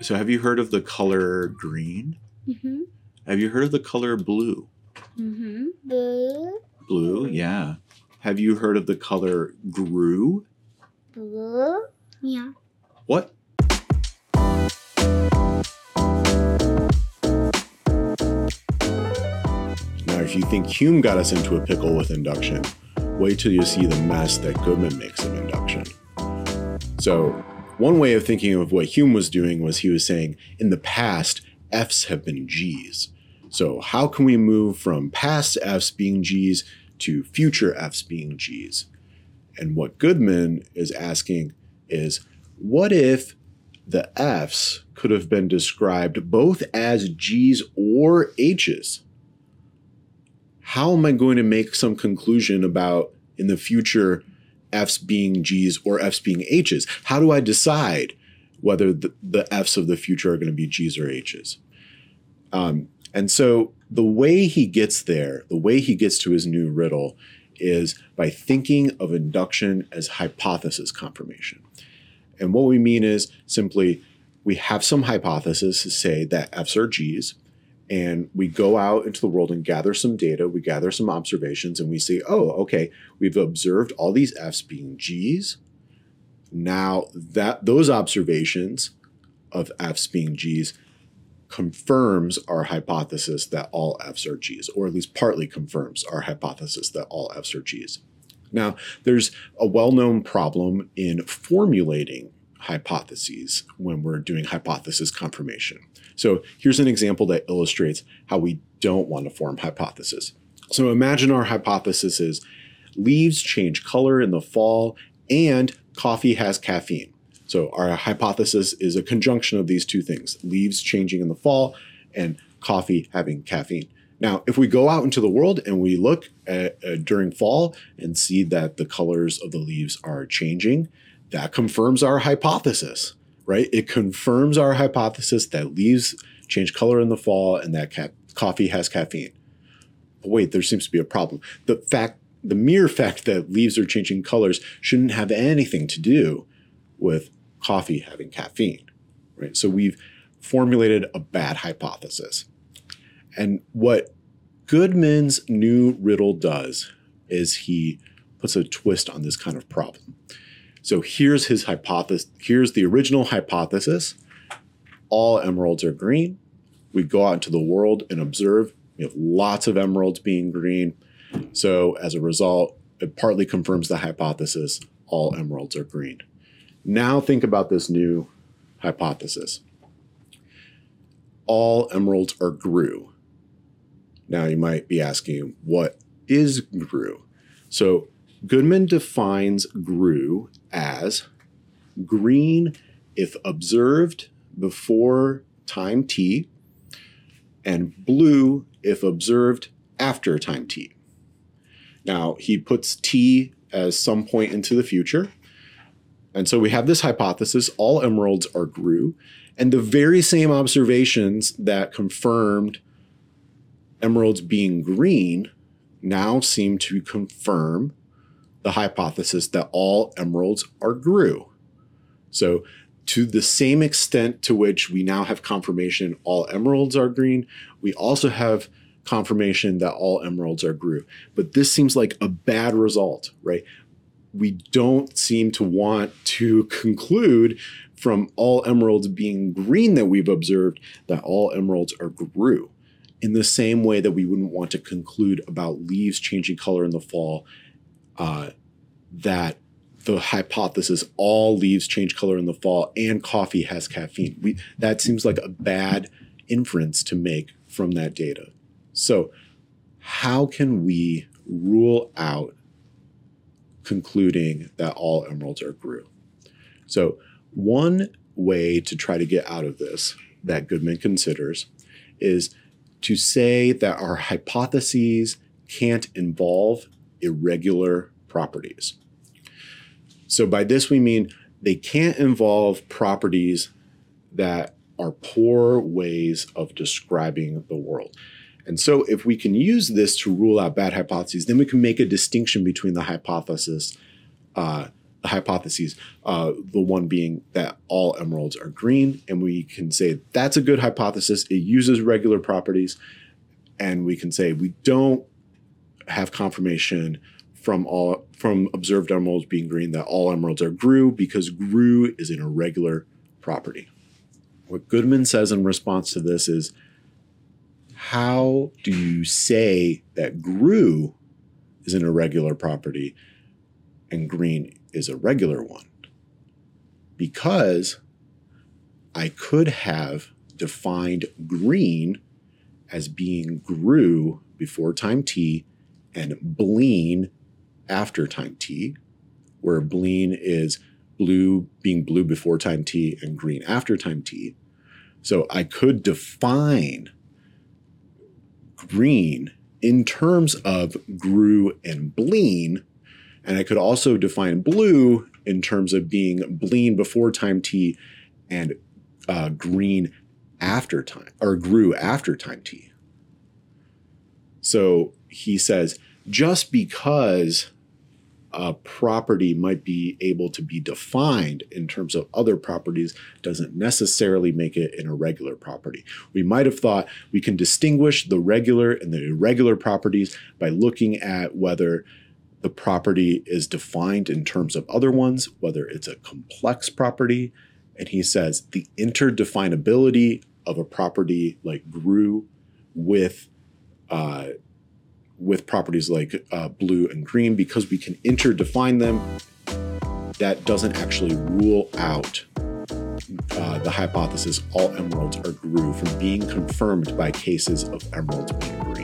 So, have you heard of the color green? Mm-hmm. Have you heard of the color blue? Mm-hmm. Blue. Blue, yeah. Have you heard of the color grue? Blue. Yeah. What? Now, if you think Hume got us into a pickle with induction, wait till you see the mess that Goodman makes of induction. So, one way of thinking of what Hume was doing was he was saying, in the past, F's have been G's. So, how can we move from past F's being G's to future F's being G's? And what Goodman is asking is, what if the F's could have been described both as G's or H's? How am I going to make some conclusion about in the future F's being G's or F's being H's? How do I decide whether the, the F's of the future are going to be G's or H's? Um, and so the way he gets there, the way he gets to his new riddle is by thinking of induction as hypothesis confirmation. And what we mean is simply we have some hypothesis to say that F's are G's, and we go out into the world and gather some data, we gather some observations, and we say, oh, okay, we've observed all these F's being G's. Now that those observations of F's being G's confirms our hypothesis that all F's are G's, or at least partly confirms our hypothesis that all F's are G's. Now, there's a well known problem in formulating hypotheses when we're doing hypothesis confirmation. So, here's an example that illustrates how we don't want to form hypotheses. So, imagine our hypothesis is leaves change color in the fall and coffee has caffeine. So, our hypothesis is a conjunction of these two things leaves changing in the fall and coffee having caffeine. Now, if we go out into the world and we look at, uh, during fall and see that the colors of the leaves are changing, that confirms our hypothesis, right? It confirms our hypothesis that leaves change color in the fall and that ca- coffee has caffeine. But wait, there seems to be a problem. The fact, the mere fact that leaves are changing colors shouldn't have anything to do with coffee having caffeine, right? So we've formulated a bad hypothesis. And what Goodman's new riddle does is he puts a twist on this kind of problem. So here's his hypothesis. Here's the original hypothesis. All emeralds are green. We go out into the world and observe. We have lots of emeralds being green. So as a result, it partly confirms the hypothesis all emeralds are green. Now think about this new hypothesis. All emeralds are grue. Now you might be asking, what is grue? So Goodman defines grue as green if observed before time t, and blue if observed after time t. Now he puts t as some point into the future. And so we have this hypothesis all emeralds are grue, and the very same observations that confirmed emeralds being green now seem to confirm the hypothesis that all emeralds are grue. So, to the same extent to which we now have confirmation all emeralds are green, we also have confirmation that all emeralds are grue. But this seems like a bad result, right? We don't seem to want to conclude from all emeralds being green that we've observed that all emeralds are grue. In the same way that we wouldn't want to conclude about leaves changing color in the fall uh, that the hypothesis all leaves change color in the fall and coffee has caffeine. We, that seems like a bad inference to make from that data. So, how can we rule out concluding that all emeralds are grue? So, one way to try to get out of this that Goodman considers is to say that our hypotheses can't involve irregular properties. So, by this we mean they can't involve properties that are poor ways of describing the world. And so, if we can use this to rule out bad hypotheses, then we can make a distinction between the hypothesis uh, hypotheses. Uh, the one being that all emeralds are green, and we can say that's a good hypothesis. It uses regular properties, and we can say we don't have confirmation from all from observed emeralds being green that all emeralds are grue because grue is an irregular property. What Goodman says in response to this is, how do you say that grue is an irregular property and green is a regular one? Because I could have defined green as being GRU before time t and bleen after time t, where bleen is blue being blue before time t and green after time t. So I could define green in terms of grue and bleen, and I could also define blue in terms of being bleen before time t and uh, green after time or grue after time t. So he says just because a property might be able to be defined in terms of other properties doesn't necessarily make it an irregular property. We might have thought we can distinguish the regular and the irregular properties by looking at whether the property is defined in terms of other ones, whether it's a complex property. And he says the interdefinability of a property like grue with uh, with properties like uh, blue and green because we can interdefine them. That doesn't actually rule out uh, the hypothesis all emeralds are grue from being confirmed by cases of emeralds being.